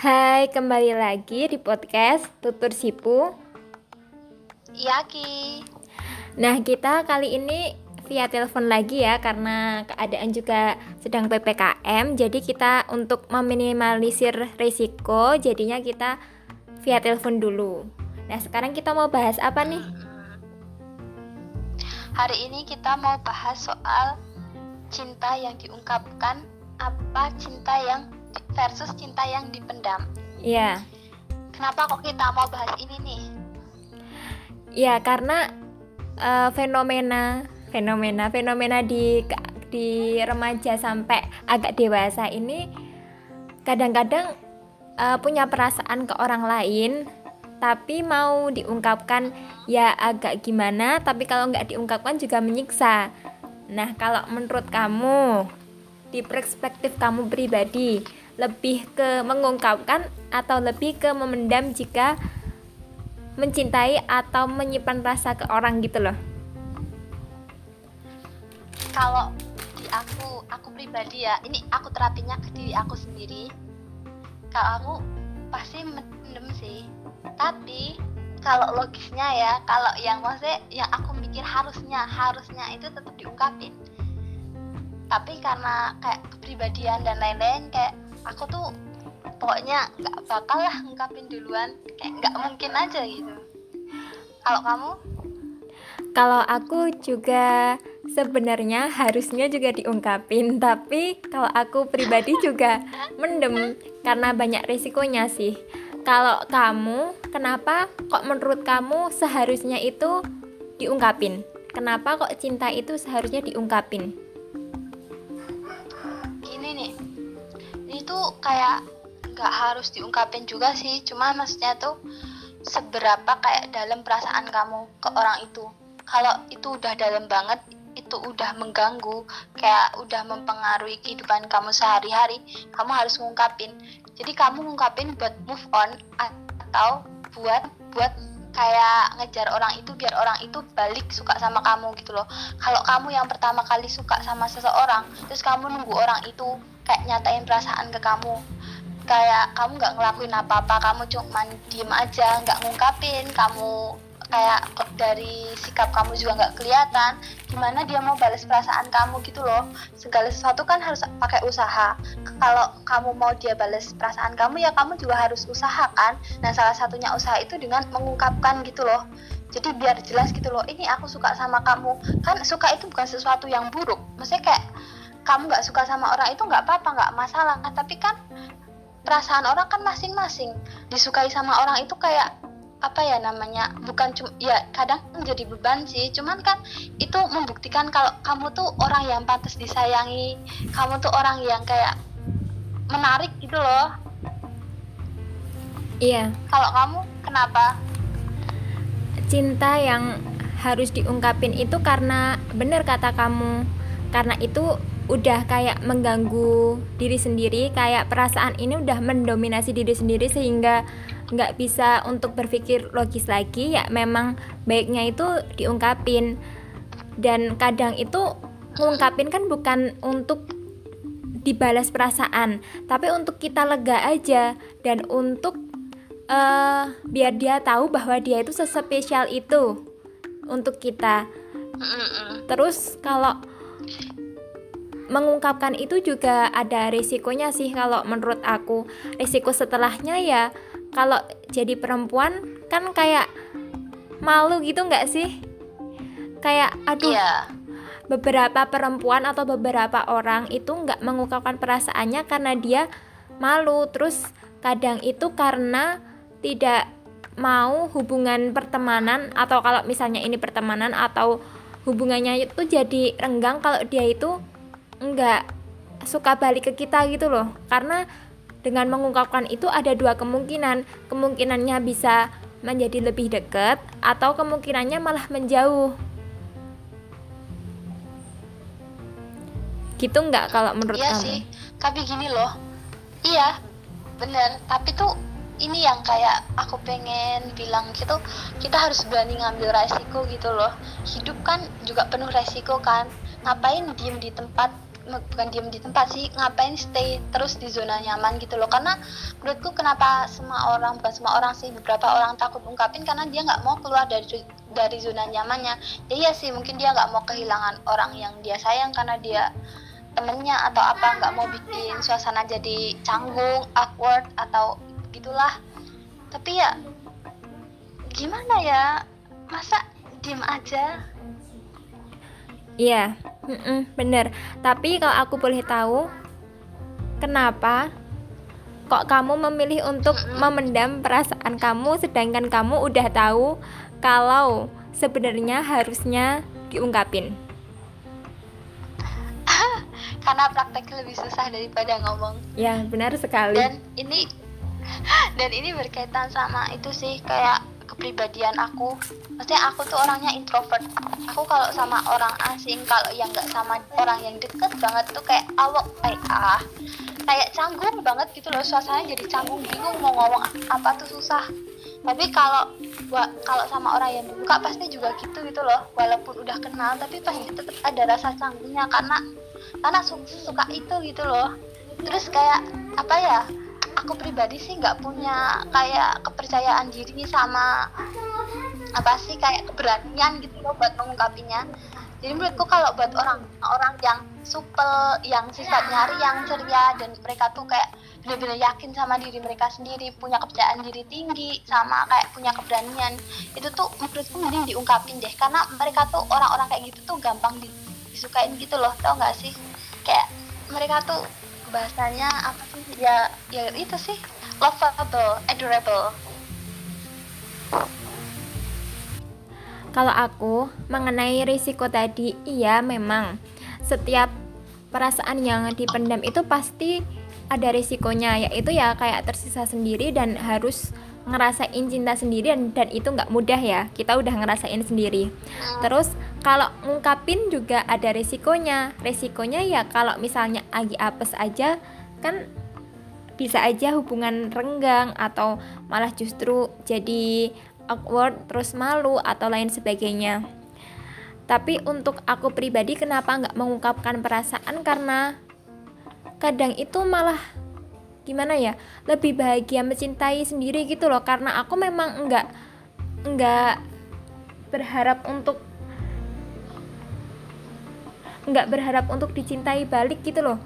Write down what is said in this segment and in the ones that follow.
Hai, kembali lagi di podcast Tutur Sipu. Iya Ki. Nah, kita kali ini via telepon lagi ya karena keadaan juga sedang PPKM. Jadi kita untuk meminimalisir risiko, jadinya kita via telepon dulu. Nah, sekarang kita mau bahas apa nih? Hari ini kita mau bahas soal cinta yang diungkapkan apa cinta yang versus cinta yang dipendam. Iya. Kenapa kok kita mau bahas ini nih? Ya, karena uh, fenomena fenomena fenomena di di remaja sampai agak dewasa ini kadang-kadang uh, punya perasaan ke orang lain tapi mau diungkapkan ya agak gimana tapi kalau nggak diungkapkan juga menyiksa nah kalau menurut kamu di perspektif kamu pribadi lebih ke mengungkapkan atau lebih ke memendam jika mencintai atau menyimpan rasa ke orang gitu loh. Kalau di aku aku pribadi ya ini aku terapinya ke diri aku sendiri. Kalau aku pasti mendem sih. Tapi kalau logisnya ya kalau yang maksudnya yang aku mikir harusnya harusnya itu tetap diungkapin tapi karena kayak kepribadian dan lain-lain kayak aku tuh pokoknya nggak bakal lah ngungkapin duluan kayak nggak mungkin aja gitu kalau kamu kalau aku juga sebenarnya harusnya juga diungkapin tapi kalau aku pribadi juga mendem karena banyak risikonya sih kalau kamu, kenapa kok menurut kamu seharusnya itu diungkapin? Kenapa kok cinta itu seharusnya diungkapin? Ini tuh kayak nggak harus diungkapin juga sih, cuma maksudnya tuh seberapa kayak dalam perasaan kamu ke orang itu. Kalau itu udah dalam banget, itu udah mengganggu, kayak udah mempengaruhi kehidupan kamu sehari-hari, kamu harus ngungkapin. Jadi kamu ngungkapin buat move on atau buat buat kayak ngejar orang itu biar orang itu balik suka sama kamu gitu loh. Kalau kamu yang pertama kali suka sama seseorang terus kamu nunggu orang itu kayak nyatain perasaan ke kamu. Kayak kamu nggak ngelakuin apa-apa kamu cuma diem aja nggak ngungkapin. Kamu kayak dari sikap kamu juga nggak kelihatan. Gimana dia mau balas perasaan kamu gitu loh. Segala sesuatu kan harus pakai usaha. Kalau kamu mau dia balas perasaan kamu ya kamu juga harus usahakan nah salah satunya usaha itu dengan mengungkapkan gitu loh. Jadi biar jelas gitu loh ini aku suka sama kamu. Kan suka itu bukan sesuatu yang buruk. Maksudnya kayak kamu nggak suka sama orang itu nggak apa-apa nggak masalah. Kan tapi kan perasaan orang kan masing-masing. Disukai sama orang itu kayak apa ya namanya bukan cuma ya kadang menjadi beban sih. Cuman kan itu membuktikan kalau kamu tuh orang yang pantas disayangi kamu tuh orang yang kayak menarik gitu loh. Iya. Kalau kamu kenapa? Cinta yang harus diungkapin itu karena bener kata kamu karena itu udah kayak mengganggu diri sendiri kayak perasaan ini udah mendominasi diri sendiri sehingga nggak bisa untuk berpikir logis lagi ya memang baiknya itu diungkapin. Dan kadang itu ngungkapin kan bukan untuk dibalas perasaan tapi untuk kita lega aja dan untuk uh, biar dia tahu bahwa dia itu sespesial itu untuk kita. Terus kalau mengungkapkan itu juga ada risikonya sih kalau menurut aku. Risiko setelahnya ya kalau jadi perempuan kan kayak malu gitu nggak sih? Kayak aduh yeah. beberapa perempuan atau beberapa orang itu nggak mengungkapkan perasaannya karena dia malu. Terus kadang itu karena tidak mau hubungan pertemanan atau kalau misalnya ini pertemanan atau hubungannya itu jadi renggang kalau dia itu nggak suka balik ke kita gitu loh. Karena dengan mengungkapkan itu ada dua kemungkinan. Kemungkinannya bisa menjadi lebih dekat atau kemungkinannya malah menjauh. Gitu nggak kalau menurut iya kamu? sih. Tapi gini loh. Iya bener tapi tuh ini yang kayak aku pengen bilang gitu kita harus berani ngambil resiko gitu loh. Hidup kan juga penuh resiko kan. Ngapain diem di tempat bukan diem di tempat sih ngapain stay terus di zona nyaman gitu loh. Karena menurutku kenapa semua orang bukan semua orang sih beberapa orang takut ungkapin karena dia nggak mau keluar dari dari zona nyamannya. Ya iya sih mungkin dia nggak mau kehilangan orang yang dia sayang karena dia temennya atau apa nggak mau bikin suasana jadi canggung awkward atau gitulah. Tapi ya gimana ya? Masa diem aja Iya, mm bener. Tapi kalau aku boleh tahu, kenapa kok kamu memilih untuk memendam perasaan kamu, sedangkan kamu udah tahu kalau sebenarnya harusnya diungkapin? Karena praktek lebih susah daripada ngomong. Ya, benar sekali. Dan ini dan ini berkaitan sama itu sih kayak kepribadian aku. Maksudnya aku tuh orangnya introvert. Aku kalau sama orang asing kalau yang nggak sama orang yang deket banget tuh kayak awak eh ah kayak canggung banget gitu loh. Suasananya jadi canggung bingung mau ngomong apa tuh susah. Tapi kalau kalau sama orang yang buka pasti juga gitu gitu loh. Walaupun udah kenal tapi pasti tetap ada rasa canggungnya karena karena suka itu gitu loh. Terus kayak apa ya aku pribadi sih nggak punya kayak kepercayaan diri sama apa sih kayak keberanian gitu loh buat mengungkapinya. Jadi menurutku kalau buat orang orang yang supel yang sifatnya yang ceria dan mereka tuh kayak benar-benar yakin sama diri mereka sendiri punya kepercayaan diri tinggi sama kayak punya keberanian itu tuh menurutku mending diungkapin deh. Karena mereka tuh orang-orang kayak gitu tuh gampang disukain gitu loh tau gak sih? Kayak mereka tuh bahasanya apa sih? Ya ya itu sih. Lovable adorable. Kalau aku mengenai risiko tadi iya memang. Setiap perasaan yang dipendam itu pasti ada risikonya yaitu ya kayak tersisa sendiri dan harus ngerasain cinta sendiri dan, dan itu nggak mudah ya. Kita udah ngerasain sendiri. Terus kalau ngungkapin juga ada resikonya. Resikonya ya kalau misalnya lagi apes aja kan bisa aja hubungan renggang atau malah justru jadi awkward terus malu atau lain sebagainya. Tapi untuk aku pribadi kenapa nggak mengungkapkan perasaan? Karena kadang itu malah gimana ya lebih bahagia mencintai sendiri gitu loh. Karena aku memang nggak nggak berharap untuk nggak berharap untuk dicintai balik gitu loh.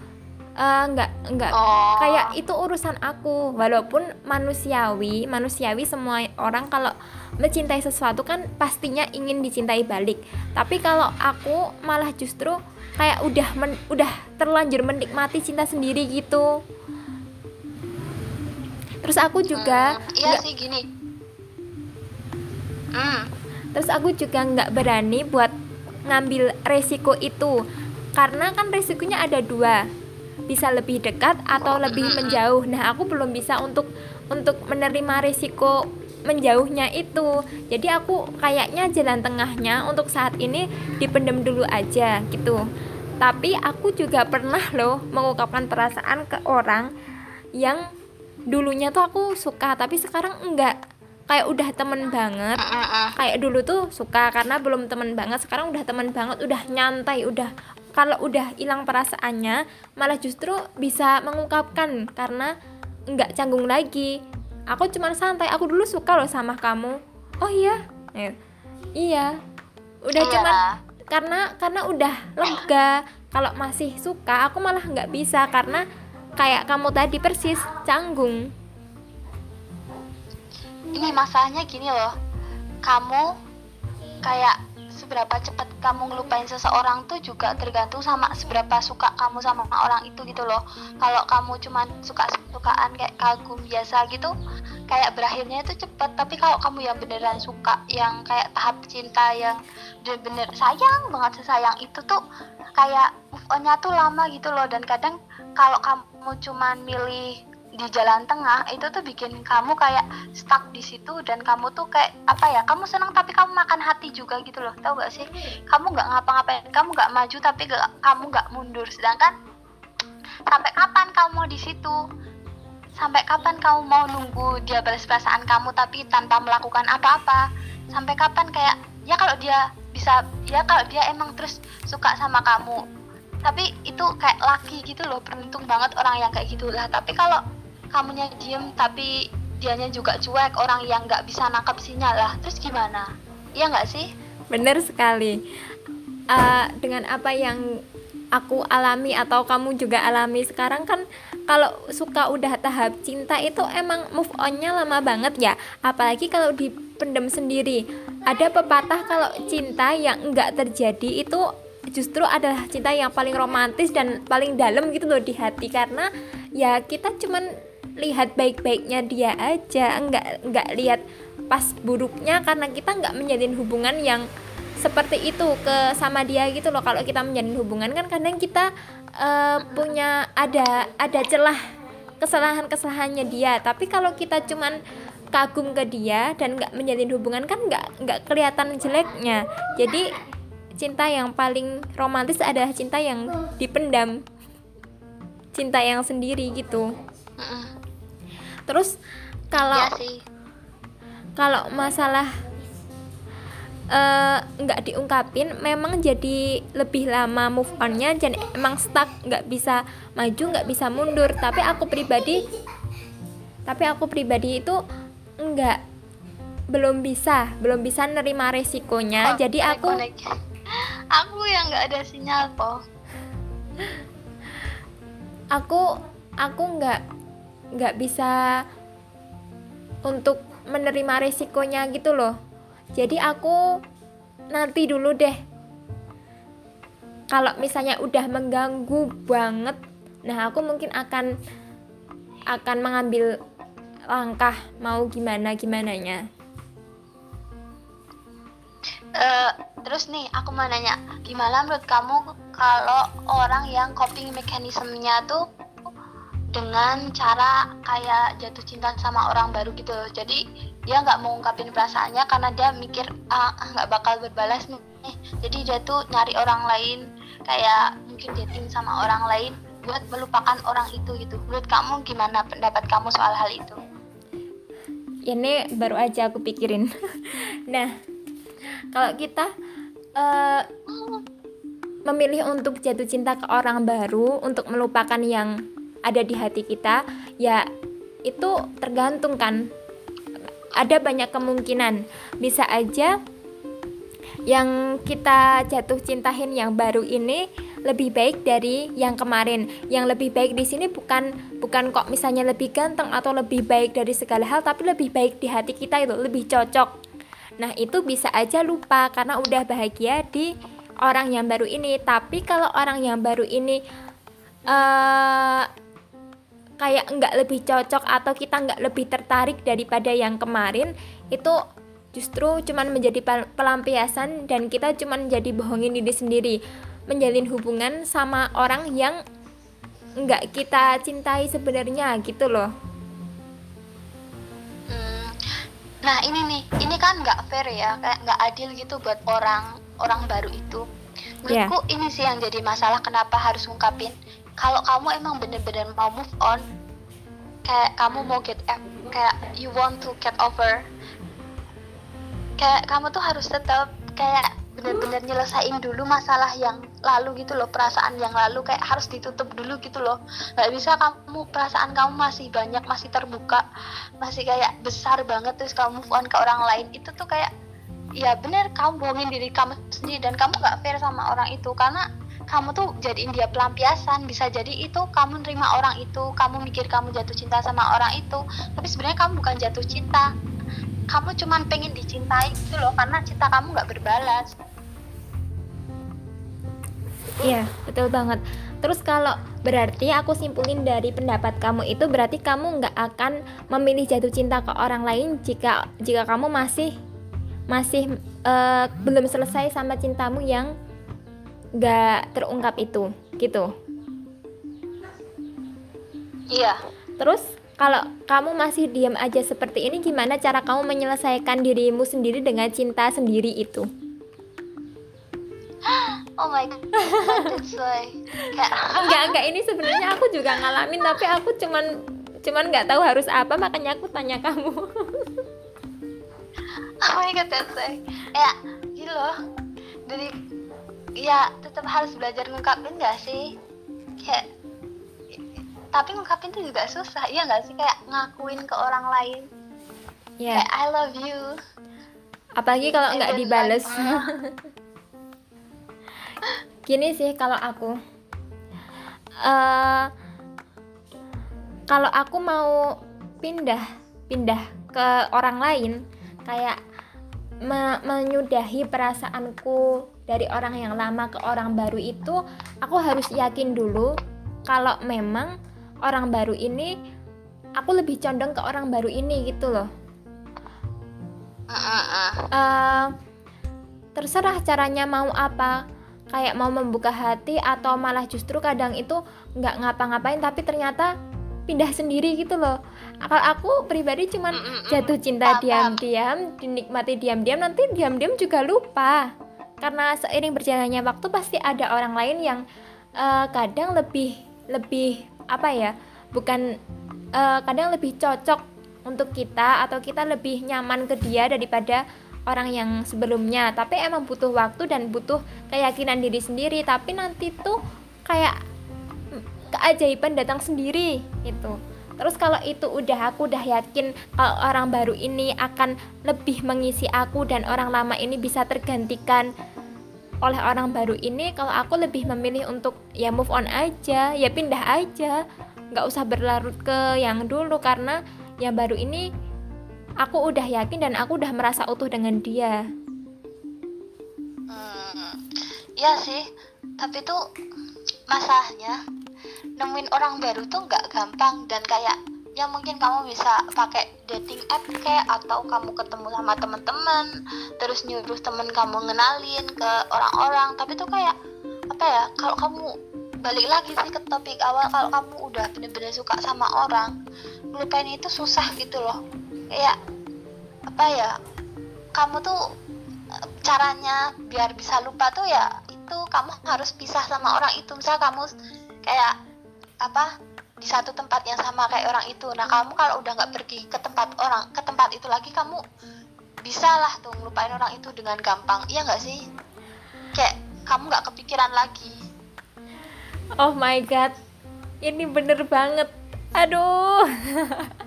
Uh, nggak nggak. Oh. kayak itu urusan aku. Walaupun manusiawi manusiawi semua orang kalau mencintai sesuatu kan pastinya ingin dicintai balik. Tapi kalau aku malah justru kayak udah men, udah terlanjur menikmati cinta sendiri gitu terus aku juga hmm, iya sih gini. Hmm. terus aku juga nggak berani buat ngambil resiko itu. Karena kan resikonya ada dua. Bisa lebih dekat atau lebih menjauh. Nah aku belum bisa untuk untuk menerima resiko menjauhnya itu. Jadi aku kayaknya jalan tengahnya untuk saat ini dipendam dulu aja gitu. Tapi aku juga pernah loh mengungkapkan perasaan ke orang yang dulunya tuh aku suka tapi sekarang enggak. Kayak udah temen banget. Kayak dulu tuh suka karena belum temen banget. Sekarang udah temen banget udah nyantai udah kalau udah hilang perasaannya malah justru bisa mengungkapkan karena nggak canggung lagi. Aku cuma santai aku dulu suka loh sama kamu. Oh iya? Iya. Udah iya. cuman karena karena udah lega. Kalau masih suka aku malah nggak bisa karena kayak kamu tadi persis canggung. Ini masalahnya gini loh. Kamu kayak seberapa cepat kamu ngelupain seseorang tuh juga tergantung sama seberapa suka kamu sama orang itu gitu loh. Kalau kamu cuman suka sukaan kayak kagum biasa gitu kayak berakhirnya itu cepet. Tapi kalau kamu yang beneran suka yang kayak tahap cinta yang bener-bener sayang banget sesayang itu tuh kayak move onnya tuh lama gitu loh. Dan kadang kalau kamu cuman milih di jalan tengah itu tuh bikin kamu kayak stuck di situ dan kamu tuh kayak apa ya kamu senang tapi kamu makan hati juga gitu loh. Tau gak sih? Kamu nggak ngapa-ngapain kamu nggak maju tapi gak, kamu nggak mundur. Sedangkan sampai kapan kamu di situ? Sampai kapan kamu mau nunggu dia balas perasaan kamu tapi tanpa melakukan apa-apa? Sampai kapan kayak ya kalau dia bisa ya kalau dia emang terus suka sama kamu tapi itu kayak laki gitu loh beruntung banget orang yang kayak gitu. Lah tapi kalau kamunya diem tapi dianya juga cuek orang yang nggak bisa nangkap sinyal lah terus gimana? Iya nggak sih? Bener sekali. Uh, dengan apa yang aku alami atau kamu juga alami sekarang kan kalau suka udah tahap cinta itu emang move onnya lama banget ya. Apalagi kalau dipendam sendiri. Ada pepatah kalau cinta yang enggak terjadi itu justru adalah cinta yang paling romantis dan paling dalam gitu loh di hati. Karena ya kita cuman lihat baik-baiknya dia aja enggak enggak lihat pas buruknya karena kita enggak menjalin hubungan yang seperti itu ke sama dia gitu loh. Kalau kita menjalin hubungan kan kadang kita uh, punya ada ada celah kesalahan-kesalahannya dia. Tapi kalau kita cuman kagum ke dia dan nggak menjalin hubungan kan nggak nggak kelihatan jeleknya. Jadi cinta yang paling romantis adalah cinta yang dipendam. Cinta yang sendiri gitu. Terus kalau ya kalau masalah eh, nggak uh, diungkapin memang jadi lebih lama move onnya dan emang stuck nggak bisa maju nggak bisa mundur. Tapi aku pribadi tapi aku pribadi itu enggak belum bisa belum bisa nerima resikonya. Oh, jadi aku aku yang nggak ada sinyal po aku aku nggak nggak bisa untuk menerima resikonya gitu loh. Jadi aku nanti dulu deh. Kalau misalnya udah mengganggu banget nah aku mungkin akan akan mengambil langkah mau gimana gimana nya uh, terus nih aku mau nanya gimana menurut kamu kalau orang yang coping mekanismenya tuh dengan cara kayak jatuh cinta sama orang baru gitu loh? Jadi dia nggak mau ungkapin perasaannya karena dia mikir ah nggak bakal berbalas nih. Jadi dia tuh nyari orang lain kayak mungkin dating sama orang lain buat melupakan orang itu gitu. Menurut kamu gimana pendapat kamu soal hal itu? Ini baru aja aku pikirin. Nah kalau kita uh, memilih untuk jatuh cinta ke orang baru untuk melupakan yang ada di hati kita ya itu tergantung kan ada banyak kemungkinan bisa aja yang kita jatuh cintain yang baru ini lebih baik dari yang kemarin. Yang lebih baik di sini bukan bukan kok misalnya lebih ganteng atau lebih baik dari segala hal, tapi lebih baik di hati kita itu lebih cocok. Nah, itu bisa aja lupa karena udah bahagia di orang yang baru ini. Tapi kalau orang yang baru ini uh, kayak nggak lebih cocok atau kita nggak lebih tertarik daripada yang kemarin, itu justru cuman menjadi pelampiasan dan kita cuman jadi bohongin diri sendiri menjalin hubungan sama orang yang nggak kita cintai sebenarnya gitu loh nah ini nih ini kan nggak fair ya kayak nggak adil gitu buat orang orang baru itu menurutku yeah. ini sih yang jadi masalah kenapa harus ngungkapin kalau kamu emang bener-bener mau move on kayak kamu mau get kayak you want to get over kayak kamu tuh harus tetap kayak bener-bener nyelesain dulu masalah yang lalu gitu loh perasaan yang lalu kayak harus ditutup dulu gitu loh. Nggak bisa kamu perasaan kamu masih banyak masih terbuka masih kayak besar banget terus kamu move ke orang lain. Itu tuh kayak ya bener kamu bohongin diri kamu sendiri dan kamu nggak fair sama orang itu. Karena kamu tuh jadiin dia pelampiasan bisa jadi itu kamu nerima orang itu kamu mikir kamu jatuh cinta sama orang itu. Tapi sebenarnya kamu bukan jatuh cinta. Kamu cuman pengen dicintai gitu loh karena cinta kamu nggak berbalas Iya, betul banget. Terus kalau berarti aku simpulin dari pendapat kamu itu berarti kamu nggak akan memilih jatuh cinta ke orang lain jika jika kamu masih masih uh, belum selesai sama cintamu yang nggak terungkap itu, gitu. Iya. Terus kalau kamu masih diam aja seperti ini, gimana cara kamu menyelesaikan dirimu sendiri dengan cinta sendiri itu? Oh my god, that's why. enggak enggak ini sebenarnya aku juga ngalamin tapi aku cuman cuman nggak tahu harus apa makanya aku tanya kamu. oh my god, that's why. Ya, gitu loh. Dari ya tetap harus belajar ngungkapin gak sih kayak tapi ngungkapin itu juga susah iya gak sih kayak ngakuin ke orang lain ya kayak I love you apalagi kalau nggak dibales like- gini sih kalau aku. Eh kalau aku mau pindah pindah ke orang lain kayak me- menyudahi perasaanku dari orang yang lama ke orang baru itu aku harus yakin dulu kalau memang orang baru ini aku lebih condong ke orang baru ini gitu loh. Eh terserah caranya mau apa kayak mau membuka hati atau malah justru kadang itu nggak ngapa-ngapain tapi ternyata pindah sendiri gitu loh. Kalau aku pribadi cuman jatuh cinta diam-diam dinikmati diam-diam nanti diam-diam juga lupa. Karena seiring berjalannya waktu pasti ada orang lain yang eh, kadang lebih lebih apa ya bukan eh, kadang lebih cocok untuk kita atau kita lebih nyaman ke dia daripada orang yang sebelumnya. Tapi emang butuh waktu dan butuh keyakinan diri sendiri. Tapi nanti tuh kayak keajaiban datang sendiri itu terus kalau itu udah aku udah yakin kalau orang baru ini akan lebih mengisi aku dan orang lama ini bisa tergantikan oleh orang baru ini kalau aku lebih memilih untuk ya move on aja ya pindah aja. Nggak usah berlarut ke yang dulu karena yang baru ini aku udah yakin dan aku udah merasa utuh dengan dia. Hmm, Iya sih, tapi tuh masalahnya nemuin orang baru tuh nggak gampang dan kayak ya mungkin kamu bisa pakai dating app kayak atau kamu ketemu sama teman-teman terus nyuruh temen kamu ngenalin ke orang-orang tapi tuh kayak apa ya kalau kamu balik lagi sih ke topik awal kalau kamu udah bener-bener suka sama orang ngelupain itu susah gitu loh kayak apa ya kamu tuh eh, caranya biar bisa lupa tuh ya itu kamu harus pisah sama orang itu. Misal kamu kayak apa di satu tempat yang sama kayak orang itu. Nah kamu kalau udah nggak pergi ke tempat orang ke tempat itu lagi kamu bisa lah tuh ngelupain orang itu dengan gampang. Iya nggak sih? Kayak kamu nggak kepikiran lagi. Oh my god ini bener banget. Aduh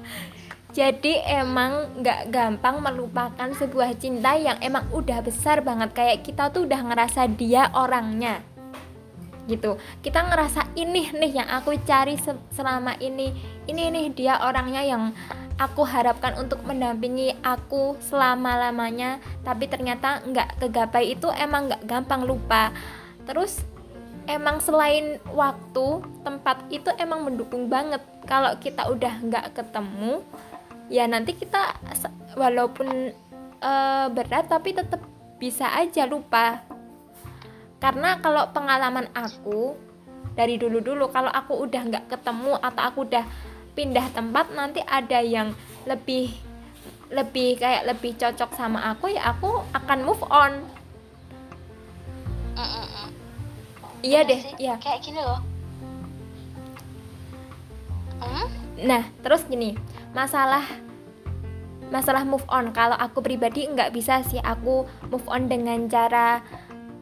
jadi emang nggak gampang melupakan sebuah cinta yang emang udah besar banget. Kayak kita tuh udah ngerasa dia orangnya. Gitu. Kita ngerasa ini nih yang aku cari se- selama ini. Ini nih dia orangnya yang aku harapkan untuk mendampingi aku selama lamanya tapi ternyata nggak kegapai itu emang nggak gampang lupa. Terus emang selain waktu tempat itu emang mendukung banget. Kalau kita udah nggak ketemu ya nanti kita walaupun eh, berat tapi tetap bisa aja lupa. Karena kalau pengalaman aku dari dulu-dulu kalau aku udah nggak ketemu atau aku udah pindah tempat nanti ada yang lebih lebih kayak lebih cocok sama aku ya aku akan move on. Mm, mm, iya Bener deh sih, iya. Kayak gini loh. Hmm? Nah, terus gini, masalah masalah move on. Kalau aku pribadi nggak bisa sih aku move on dengan cara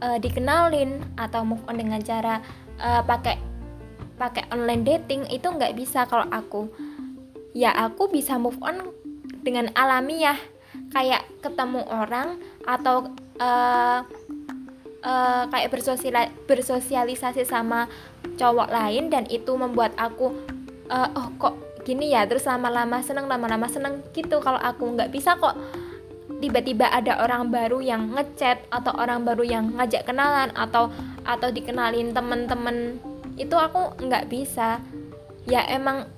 eh, dikenalin atau move on dengan cara eh, pakai pakai online dating itu nggak bisa kalau aku. Ya aku bisa move on dengan alamiah, kayak ketemu orang atau eh, eh, kayak bersosial bersosialisasi sama cowok lain dan itu membuat aku eh, oh kok gini ya terus lama-lama seneng lama-lama seneng gitu. Kalau aku nggak bisa kok tiba-tiba ada orang baru yang ngechat atau orang baru yang ngajak kenalan atau atau dikenalin temen-temen itu aku nggak bisa. Ya emang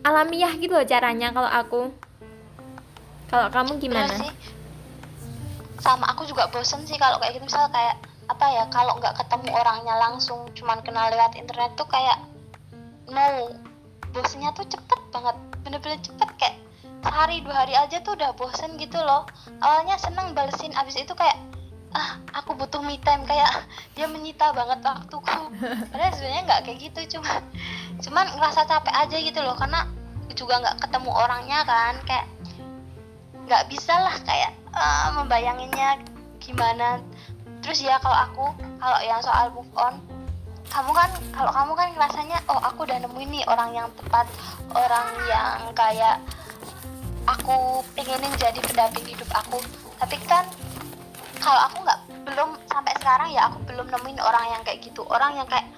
alamiah gitu loh caranya kalau aku. Kalau kamu Bener gimana? sih. Sama aku juga bosen sih kalau kayak gitu. Misal kayak apa ya kalau nggak ketemu orangnya langsung cuman kenal lewat internet tuh kayak no bosennya tuh cepet banget bener-bener cepet kayak sehari dua hari aja tuh udah bosen gitu loh. Awalnya seneng balesin abis itu kayak ah aku butuh me time kayak dia menyita banget waktuku. Padahal sebenarnya nggak kayak gitu cuma cuman ngerasa capek aja gitu loh karena juga nggak ketemu orangnya kan kayak nggak bisa lah kayak ah, membayanginnya gimana. Terus ya kalau aku kalau yang soal move on kamu kan kalau kamu kan rasanya oh aku udah nemuin nih orang yang tepat orang yang kayak aku pengenin jadi pendamping hidup aku. Tapi kan kalau aku nggak belum sampai sekarang ya aku belum nemuin orang yang kayak gitu. Orang yang kayak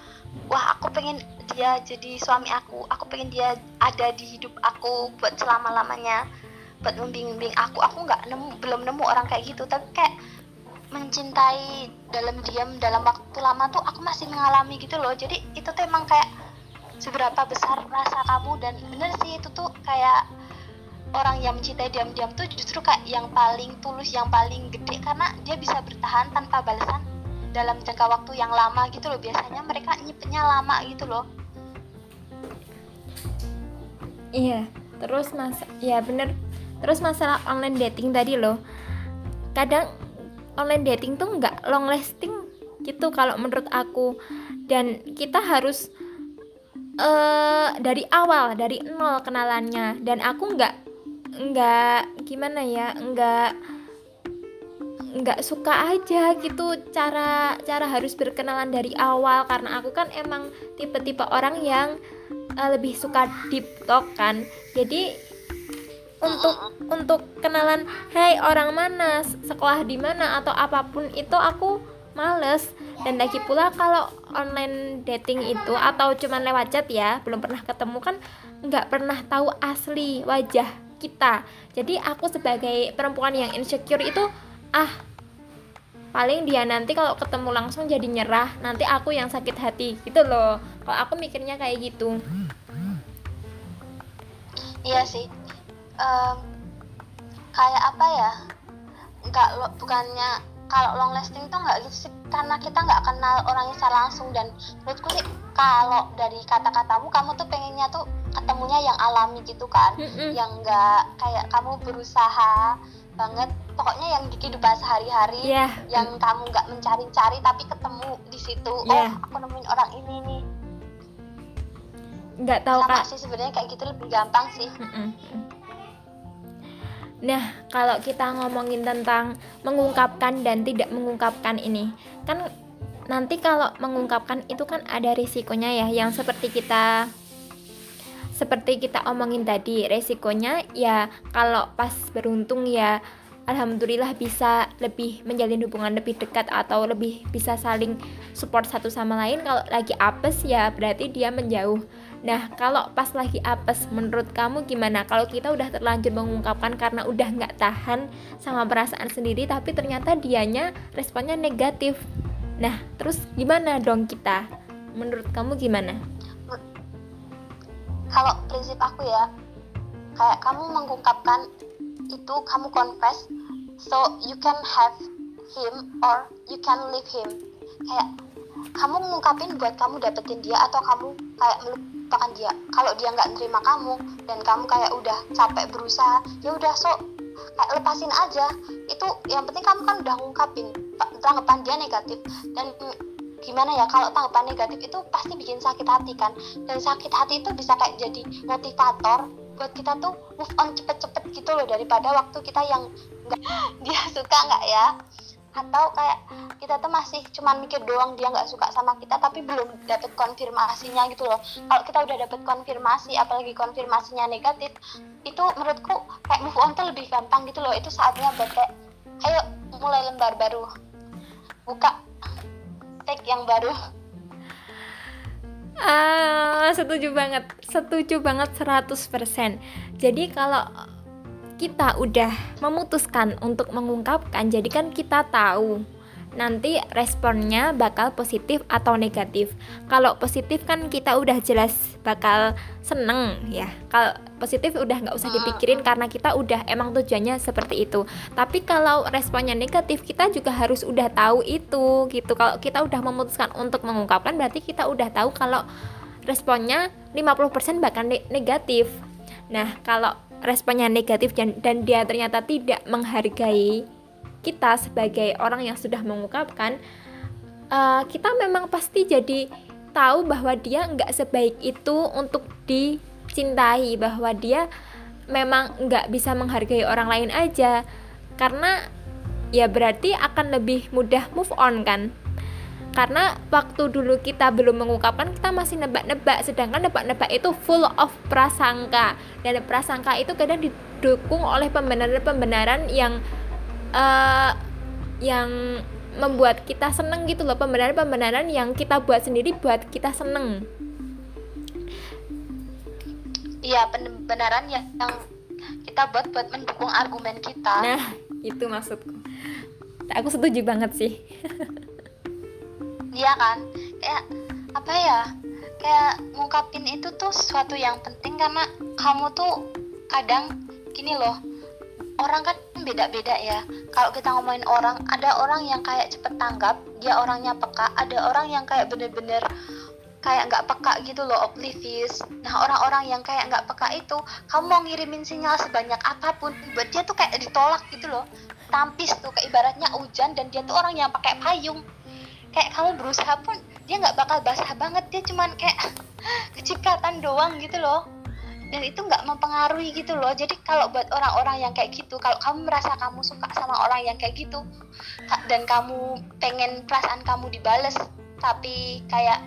wah aku pengen dia jadi suami aku aku pengen dia ada di hidup aku buat selama lamanya buat membimbing aku. Aku nggak nemu belum nemu orang kayak gitu. Tapi kayak mencintai dalam diam dalam waktu lama tuh aku masih mengalami gitu loh. Jadi itu tuh emang kayak seberapa besar rasa kamu dan bener sih itu tuh kayak orang yang mencintai diam-diam tuh justru kayak yang paling tulus yang paling gede. Karena dia bisa bertahan tanpa balasan dalam jangka waktu yang lama gitu loh. Biasanya mereka nyipnya lama gitu loh. Iya terus mas ya bener. Terus masalah online dating tadi loh. Kadang online dating tuh nggak long lasting gitu kalau menurut aku. Dan kita harus uh, dari awal dari nol kenalannya. Dan aku nggak nggak gimana ya nggak nggak suka aja gitu cara cara harus berkenalan dari awal. Karena aku kan emang tipe-tipe orang yang uh, lebih suka deep talk kan. Jadi untuk untuk kenalan hey orang mana? Sekolah di mana? Atau apa pun itu aku males. Dan lagi pula kalau online dating itu atau cuman lewat chat ya belum pernah ketemu kan nggak pernah tahu asli wajah kita. Jadi aku sebagai perempuan yang insecure itu ah paling dia nanti kalau ketemu langsung jadi nyerah nanti aku yang sakit hati. Gitu loh. Kalau aku mikirnya kayak gitu. Iya sih um, kayak apa ya nggak lo bukannya kalau long lasting tuh nggak gitu sih karena kita nggak kenal orangnya secara langsung dan menurutku sih kalau dari kata-katamu kamu tuh pengennya tuh ketemunya yang alami gitu kan mm -mm. yang nggak kayak kamu berusaha banget pokoknya yang di kehidupan sehari-hari yeah. yang kamu nggak mencari-cari tapi ketemu di situ yeah. oh aku nemuin orang ini nih nggak tahu sama kak. sih sebenarnya kayak gitu lebih gampang sih mm -mm. Nah, kalau kita ngomongin tentang mengungkapkan dan tidak mengungkapkan ini, kan nanti kalau mengungkapkan itu kan ada risikonya ya, yang seperti kita seperti kita omongin tadi, resikonya ya kalau pas beruntung ya alhamdulillah bisa lebih menjalin hubungan lebih dekat atau lebih bisa saling support satu sama lain. Kalau lagi apes ya berarti dia menjauh. Nah, kalau pas lagi apes, menurut kamu gimana? Kalau kita udah terlanjur mengungkapkan karena udah nggak tahan sama perasaan sendiri, tapi ternyata dianya responnya negatif. Nah, terus gimana dong kita? Menurut kamu gimana? Kalau prinsip aku ya, kayak kamu mengungkapkan itu kamu confess, so you can have him or you can leave him. Kayak kamu mengungkapin buat kamu dapetin dia atau kamu kayak melupakan dia kalau dia nggak nerima kamu dan kamu kayak udah capek berusaha ya udah so kayak lepasin aja. Itu yang penting kamu kan udah ngungkapin tanggapan dia negatif. Dan gimana ya kalau tanggapan negatif itu pasti bikin sakit hati kan. Dan sakit hati itu bisa kayak jadi motivator buat kita tuh move on cepet-cepet gitu loh daripada waktu kita yang nggak dia suka nggak ya atau kayak kita tuh masih cuma mikir doang dia nggak suka sama kita tapi belum dapet konfirmasinya gitu loh kalau kita udah dapet konfirmasi apalagi konfirmasinya negatif itu menurutku kayak move on tuh lebih gampang gitu loh itu saatnya buat kayak ayo mulai lembar baru buka tag yang baru Ah, setuju banget. Setuju banget 100%. Jadi kalau kita udah memutuskan untuk mengungkapkan, jadi kan kita tahu nanti responnya bakal positif atau negatif. Kalau positif kan kita udah jelas bakal seneng ya. Kalau positif udah nggak usah dipikirin karena kita udah emang tujuannya seperti itu. Tapi kalau responnya negatif kita juga harus udah tahu itu gitu. Kalau kita udah memutuskan untuk mengungkapkan berarti kita udah tahu kalau responnya 50% bakal negatif. Nah, kalau responnya negatif dan, dan dia ternyata tidak menghargai kita sebagai orang yang sudah mengungkapkan uh, kita memang pasti jadi tahu bahwa dia nggak sebaik itu untuk dicintai bahwa dia memang nggak bisa menghargai orang lain aja. Karena ya berarti akan lebih mudah move on kan karena waktu dulu kita belum mengungkapkan kita masih nebak-nebak. Sedangkan nebak-nebak itu full of prasangka. Dan prasangka itu kadang didukung oleh pembenaran-pembenaran yang uh, yang membuat kita seneng gitu loh. Pembenaran-pembenaran yang kita buat sendiri buat kita seneng. Iya pembenaran yang kita buat buat mendukung argumen kita. Nah itu maksudku. Aku setuju banget sih iya kan? Kayak apa ya? Kayak ngungkapin itu tuh sesuatu yang penting karena kamu tuh kadang gini loh orang kan beda-beda ya. Kalau kita ngomongin orang ada orang yang kayak cepet tanggap dia orangnya peka. Ada orang yang kayak bener-bener kayak nggak peka gitu loh oblivious. Nah orang-orang yang kayak nggak peka itu kamu mau ngirimin sinyal sebanyak apa pun buat dia tuh kayak ditolak gitu loh. Tampis tuh kayak ibaratnya hujan dan dia tuh orang yang pakai payung kayak kamu berusaha pun dia nggak bakal basah banget. Dia cuman kayak kecikatan doang gitu loh. Dan itu nggak mempengaruhi gitu loh. Jadi kalau buat orang-orang yang kayak gitu kalau kamu merasa kamu suka sama orang yang kayak gitu dan kamu pengen perasaan kamu dibales tapi kayak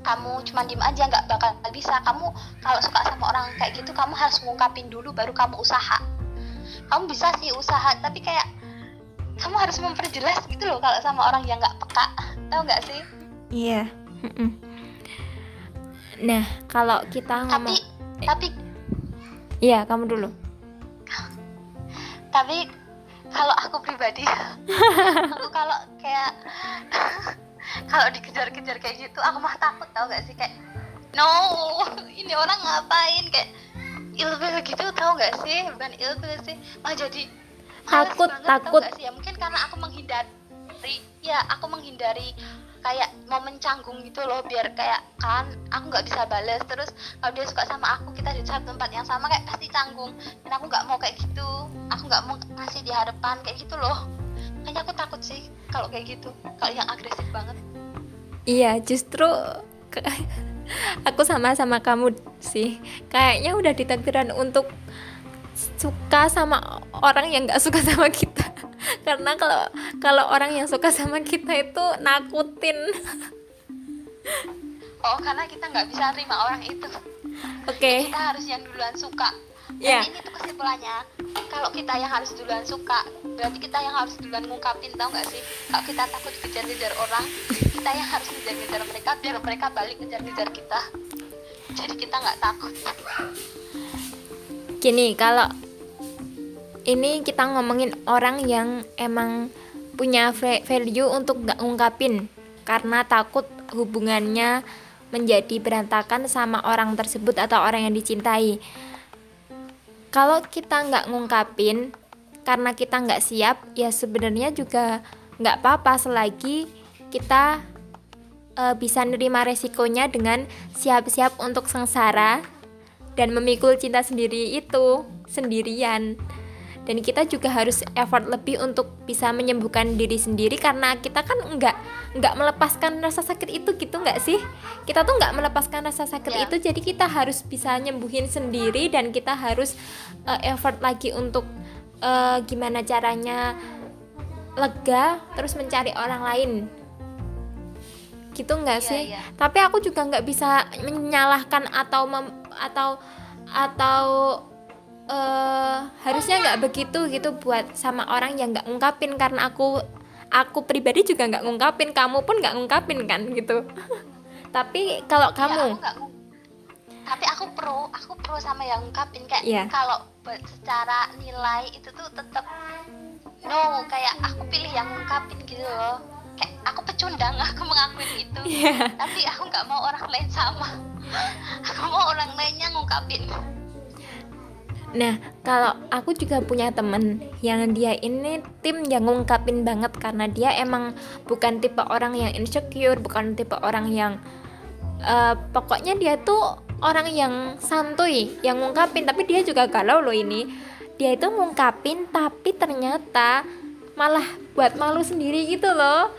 kamu cuma diem aja nggak bakal bisa. Kamu kalau suka sama orang kayak gitu kamu harus ngungkapin dulu baru kamu usaha. Kamu bisa sih usaha tapi kayak kamu harus memperjelas gitu loh kalau sama orang yang nggak peka tahu nggak sih? Iya. Nah kalau kita ngomong tapi tapi iya kamu dulu. Tapi kalau aku pribadi aku kalau kayak kalau dikejar-kejar kayak gitu aku mah takut tau gak sih? Kayak no ini orang ngapain? Kayak ilfil gitu tau gak sih? Bukan ilfil sih. Mah jadi takut banget, takut. sih ya? Mungkin karena aku menghindari ya aku menghindari kayak mau mencanggung gitu loh biar kayak kan aku nggak bisa bales. Terus kalau dia suka sama aku kita di satu tempat yang sama kayak pasti canggung. Dan aku nggak mau kayak gitu. Aku nggak mau ngasih di hadapan kayak gitu loh. Hanya aku takut sih kalau kayak gitu. Kalau yang agresif banget. Iya justru aku sama sama kamu sih. Kayaknya udah ditakdiran untuk suka sama orang yang nggak suka sama kita. Karena kalau kalau orang yang suka sama kita itu nakutin. Oh karena kita nggak bisa terima orang itu. Oke. Okay. kita harus yang duluan suka. Dan yeah. ini tuh kesimpulannya kalau kita yang harus duluan suka berarti kita yang harus duluan ngungkapin tau nggak sih? Kalau kita takut kejar-kejar orang kita yang harus kejar-kejar mereka biar mereka balik kejar-kejar kita. Jadi kita nggak takut gini kalau ini kita ngomongin orang yang emang punya value untuk nggak ngungkapin karena takut hubungannya menjadi berantakan sama orang tersebut atau orang yang dicintai. Kalau kita nggak ngungkapin karena kita nggak siap ya sebenarnya juga nggak apa-apa selagi kita e, bisa nerima resikonya dengan siap-siap untuk sengsara dan memikul cinta sendiri itu sendirian dan kita juga harus effort lebih untuk bisa menyembuhkan diri sendiri karena kita kan nggak nggak melepaskan rasa sakit itu gitu nggak sih kita tuh nggak melepaskan rasa sakit yeah. itu jadi kita harus bisa nyembuhin sendiri dan kita harus uh, effort lagi untuk uh, gimana caranya lega terus mencari orang lain gitu nggak yeah, sih yeah. tapi aku juga nggak bisa menyalahkan atau mem atau atau uh, harusnya nggak begitu gitu buat sama orang yang nggak ngungkapin karena aku aku pribadi juga nggak ngungkapin kamu pun nggak ngungkapin kan gitu. Tapi kalau iya, kamu? ya, aku tapi aku pro aku pro sama yang ngungkapin. Kayak yeah. kalau secara nilai itu tuh tetap no kayak aku pilih yang ngungkapin gitu loh kayak aku pecundang aku mengakuin itu yeah. tapi aku nggak mau orang lain sama aku mau orang lainnya ngungkapin Nah, kalau aku juga punya temen yang dia ini tim yang ngungkapin banget karena dia emang bukan tipe orang yang insecure, bukan tipe orang yang uh, pokoknya dia tuh orang yang santuy, yang ngungkapin, tapi dia juga galau loh ini. Dia itu ngungkapin tapi ternyata malah buat malu sendiri gitu loh.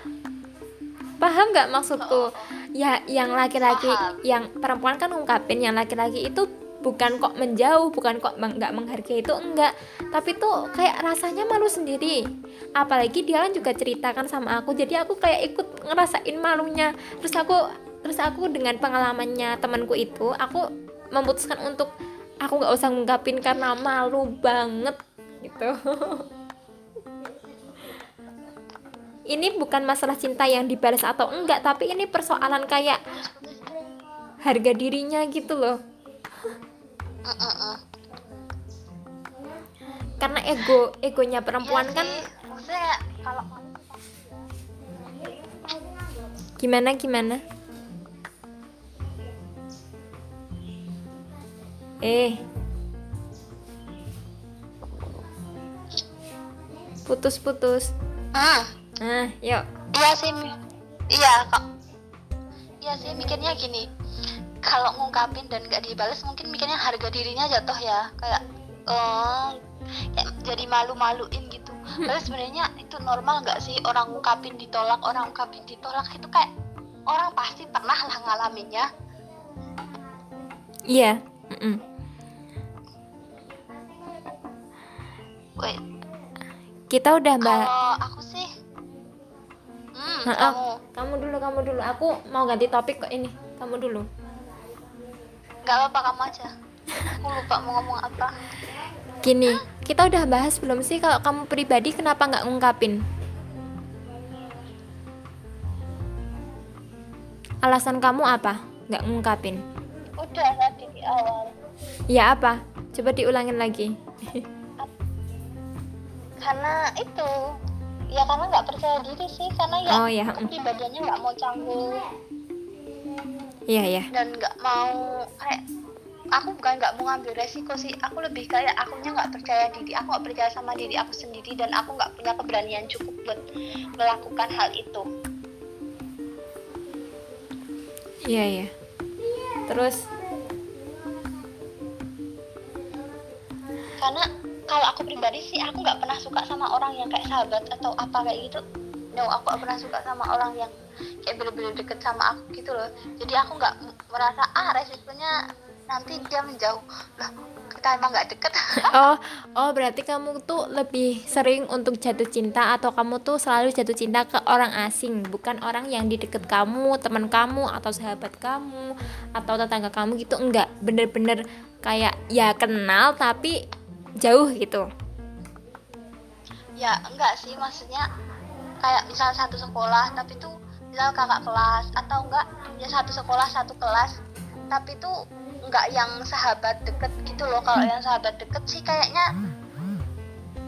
Paham nggak maksudku? Ya, yang laki-laki, yang perempuan kan ngungkapin, yang laki-laki itu bukan kok menjauh bukan kok nggak menghargai itu enggak. Tapi tuh kayak rasanya malu sendiri. Apalagi dia kan juga ceritakan sama aku jadi aku kayak ikut ngerasain malunya. Terus aku terus aku dengan pengalamannya temanku itu aku memutuskan untuk aku nggak usah ngungkapin karena malu banget gitu ini bukan masalah cinta yang dibalas atau enggak tapi ini persoalan kayak harga dirinya gitu loh. Karena ego egonya perempuan kan. Gimana gimana? Eh. Putus putus. Hmm, nah yuk. Iya sih iya kok. Iya sih mikirnya gini. Kalau ngungkapin dan gak dibales mungkin mikirnya harga dirinya jatuh ya. Kayak oh kayak jadi malu-maluin gitu. Padahal sebenarnya itu normal nggak sih? Orang ngungkapin ditolak orang ngungkapin ditolak. Itu kayak orang pasti pernah lah ngalaminnya. Iya. Mm-mm. Wait, kita udah mbak. Kalau aku hmm, kamu. Kamu dulu kamu dulu. Aku mau ganti topik kok ini. Kamu dulu. Nggak apa-apa kamu aja. Aku lupa mau ngomong apa. Gini kita udah bahas belum sih kalau kamu pribadi kenapa nggak ngungkapin? Alasan kamu apa? Nggak ngungkapin? Udah tadi di awal. Ya apa? Coba diulangin lagi. Karena itu ya karena nggak percaya diri sih karena ya Oh, ya, mm. pribadiannya nggak mau canggung. Iya ya dan nggak mau kayak aku bukan nggak mau ngambil resiko sih. Aku lebih kayak akunya nggak percaya diri. Aku nggak percaya sama diri aku sendiri dan aku nggak punya keberanian cukup buat melakukan hal itu. Iya ya terus? Karena kalau aku pribadi sih aku nggak pernah suka sama orang yang kayak sahabat atau apa kayak gitu. No aku nggak pernah suka sama orang yang kayak bener-bener deket sama aku gitu loh. Jadi aku nggak merasa ah resikonya nanti dia menjauh. Lah kita emang nggak deket. Oh oh berarti kamu tuh lebih sering untuk jatuh cinta atau kamu tuh selalu jatuh cinta ke orang asing? Bukan orang yang di deket kamu teman kamu atau sahabat kamu atau tetangga kamu gitu? Enggak bener-bener kayak ya kenal tapi jauh gitu ya enggak sih maksudnya kayak misal satu sekolah tapi tuh misal kakak kelas atau enggak ya satu sekolah satu kelas tapi tuh enggak yang sahabat deket gitu loh kalau yang sahabat deket sih kayaknya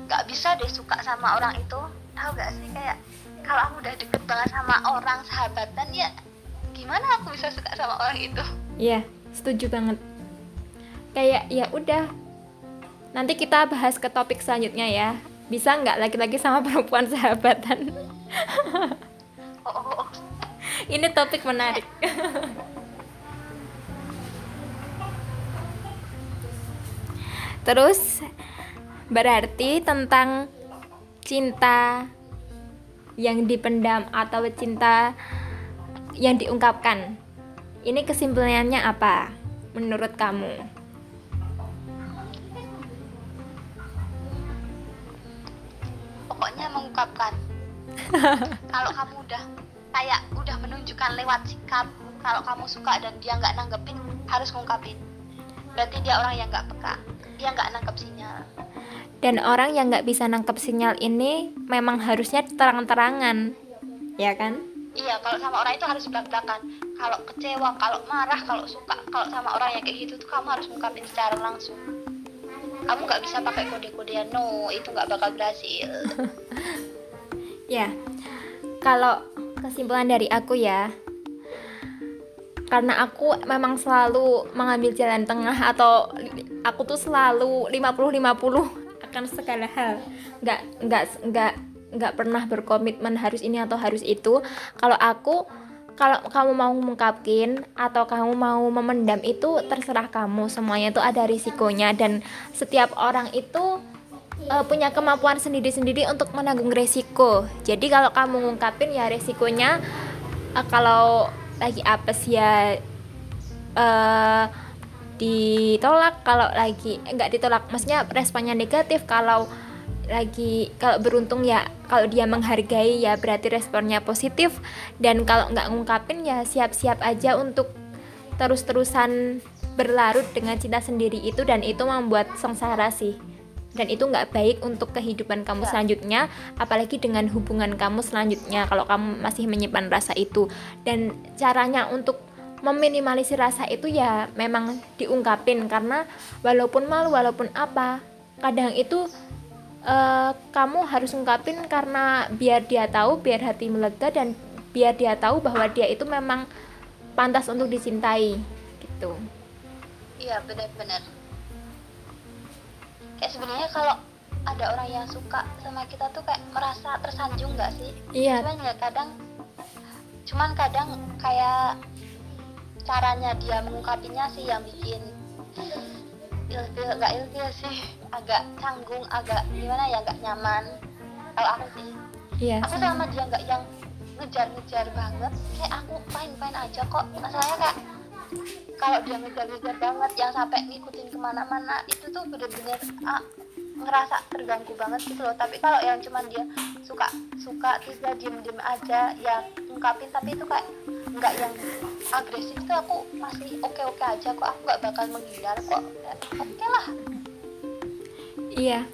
nggak bisa deh suka sama orang itu tahu gak sih kayak kalau aku udah deket banget sama orang sahabatan ya gimana aku bisa suka sama orang itu Iya, setuju banget. Kayak ya udah. Nanti kita bahas ke topik selanjutnya ya. Bisa nggak laki-laki sama perempuan sahabatan? oh. Ini topik menarik. Terus berarti tentang cinta yang dipendam atau cinta yang diungkapkan. Ini kesimpulannya apa menurut kamu? Mengungkapkan. Kalau kamu udah kayak udah menunjukkan lewat sikap kalau kamu suka dan dia nggak nanggepin harus ngungkapin. Berarti dia orang yang nggak peka dia nggak nangkep sinyal. Dan orang yang nggak bisa nangkep sinyal ini memang harusnya terang-terangan, ya kan? iya kalau sama orang itu harus belak-belakan. Kalau kecewa kalau marah kalau suka kalau sama orang yang kayak gitu tuh kamu harus ngungkapin secara langsung kamu nggak bisa pakai kode-kodean no itu nggak bakal berhasil Ya, kalau kesimpulan dari aku ya, karena aku memang selalu mengambil jalan tengah atau aku tuh selalu 50-50 akan segala hal. Nggak, nggak, nggak, nggak pernah berkomitmen harus ini atau harus itu. Kalau aku, kalau kamu mau mengungkapin atau kamu mau memendam itu terserah kamu. Semuanya itu ada risikonya dan setiap orang itu eh, punya kemampuan sendiri-sendiri untuk menanggung resiko. Jadi kalau kamu ngungkapin ya resikonya eh, kalau lagi apes ya eh ditolak kalau lagi nggak ditolak maksudnya responnya negatif kalau lagi kalau beruntung ya kalau dia menghargai ya berarti responnya positif dan kalau nggak ngungkapin ya siap-siap aja untuk terus-terusan berlarut dengan cinta sendiri itu dan itu membuat sengsara sih dan itu nggak baik untuk kehidupan kamu Ya. selanjutnya apalagi dengan hubungan kamu selanjutnya kalau kamu masih menyimpan rasa itu dan caranya untuk meminimalisir rasa itu ya memang diungkapin karena walaupun malu walaupun apa kadang itu eh, kamu harus ungkapin karena biar dia tahu biar hati melega dan biar dia tahu bahwa dia itu memang pantas untuk dicintai gitu. Iya benar-benar. Kayak sebenarnya kalau ada orang yang suka sama kita tuh kayak merasa tersanjung nggak sih? Iya. Cuman ya kadang cuman kadang kayak caranya dia mengungkapinya sih yang bikin ilfil nggak ilfil sih. Agak canggung agak gimana ya nggak nyaman. Kalau aku sih. Iya aku sama dia nggak yang ngejar-ngejar banget. Kayak aku main-main aja kok. Masalahnya kayak kalau dia ngejar-ngejar banget yang sampai ngikutin ke mana-mana itu tuh bener-bener ah, ngerasa terganggu banget gitu loh. Tapi kalau yang cuman dia suka suka terus dia diem-diem aja ya ungkapin. Tapi itu kayak nggak yang agresif itu aku masih oke-oke aja kok aku nggak bakal menghindar kok oke lah Iya,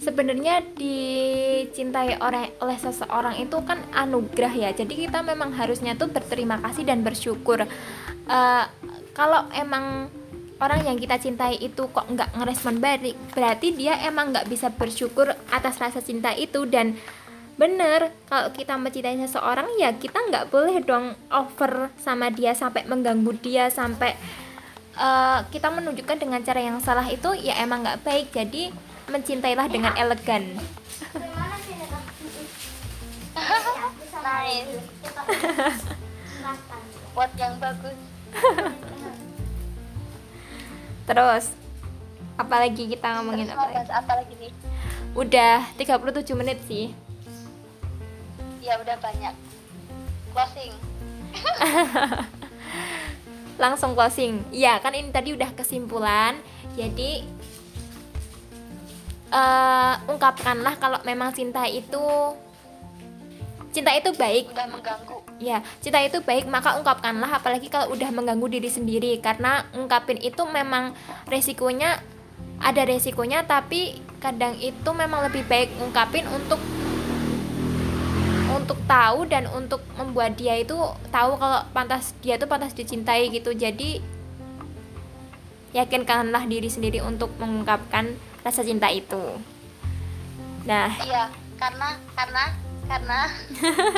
sebenarnya dicintai oleh oleh seseorang itu kan anugerah ya. Jadi kita memang harusnya tuh berterima kasih dan bersyukur. Eh, kalau emang orang yang kita cintai itu kok nggak ngerespon balik, berarti dia emang nggak bisa bersyukur atas rasa cinta itu dan bener kalau kita mencintai seseorang ya kita nggak boleh dong over sama dia sampai mengganggu dia sampai eh, kita menunjukkan dengan cara yang salah itu ya emang nggak baik. Jadi mencintailah dengan elegan. Nice buat yang bagus. Terus apalagi kita ngomongin terus apa mau lagi? bahas apa lagi nih? Udah 37 menit sih ya udah banyak. Closing. Langsung closing. Ya kan ini tadi udah kesimpulan. Jadi eh, ungkapkanlah kalau memang cinta itu cinta itu baik. Udah mengganggu. Ya, cinta itu baik, maka ungkapkanlah apalagi kalau udah mengganggu diri sendiri. Karena ungkapin itu memang resikonya ada resikonya tapi kadang itu memang lebih baik ungkapin untuk untuk tahu dan untuk membuat dia itu tahu kalau pantas dia tuh pantas dicintai gitu. Jadi yakinkanlah diri sendiri untuk mengungkapkan rasa cinta itu. Nah, iya karena karena karena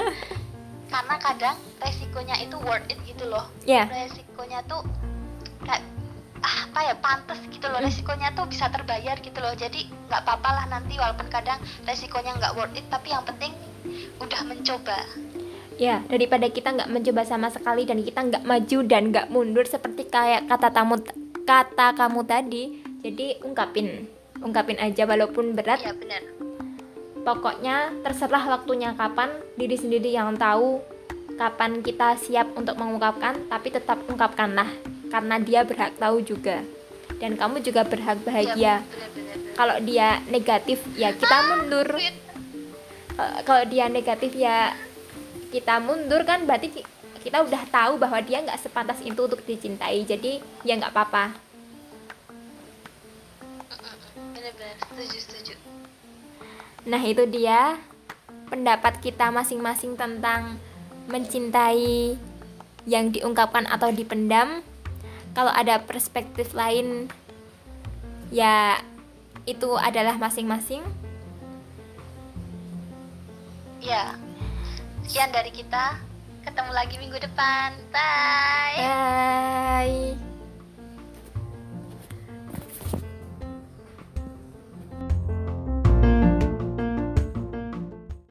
karena kadang resikonya itu worth it gitu loh. Ya, resikonya tuh kayak ah, apa ya pantas gitu loh. Resikonya tuh bisa terbayar gitu loh. Jadi nggak apa-apa lah nanti walaupun kadang resikonya nggak worth it tapi yang penting udah mencoba Ya, daripada kita nggak mencoba sama sekali dan kita nggak maju dan nggak mundur seperti kayak kata tamu kata kamu tadi. Jadi ungkapin, ungkapin aja walaupun berat. iya benar Pokoknya terserah waktunya kapan, diri sendiri yang tahu kapan kita siap untuk mengungkapkan, tapi tetap ungkapkanlah karena dia berhak tahu juga. Dan kamu juga berhak bahagia. Iya, benar benar. Kalau dia negatif ya kita mundur. Eh, kalau dia negatif ya kita mundur kan berarti ki- kita udah tahu bahwa dia nggak sepantas itu untuk dicintai jadi ya nggak apa-apa. Benar-benar setuju setuju. Nah itu dia pendapat kita masing-masing tentang mencintai yang diungkapkan atau dipendam. Kalau ada perspektif lain ya itu adalah masing-masing ya. Sekian dari kita. Ketemu lagi minggu depan. Bye. Bye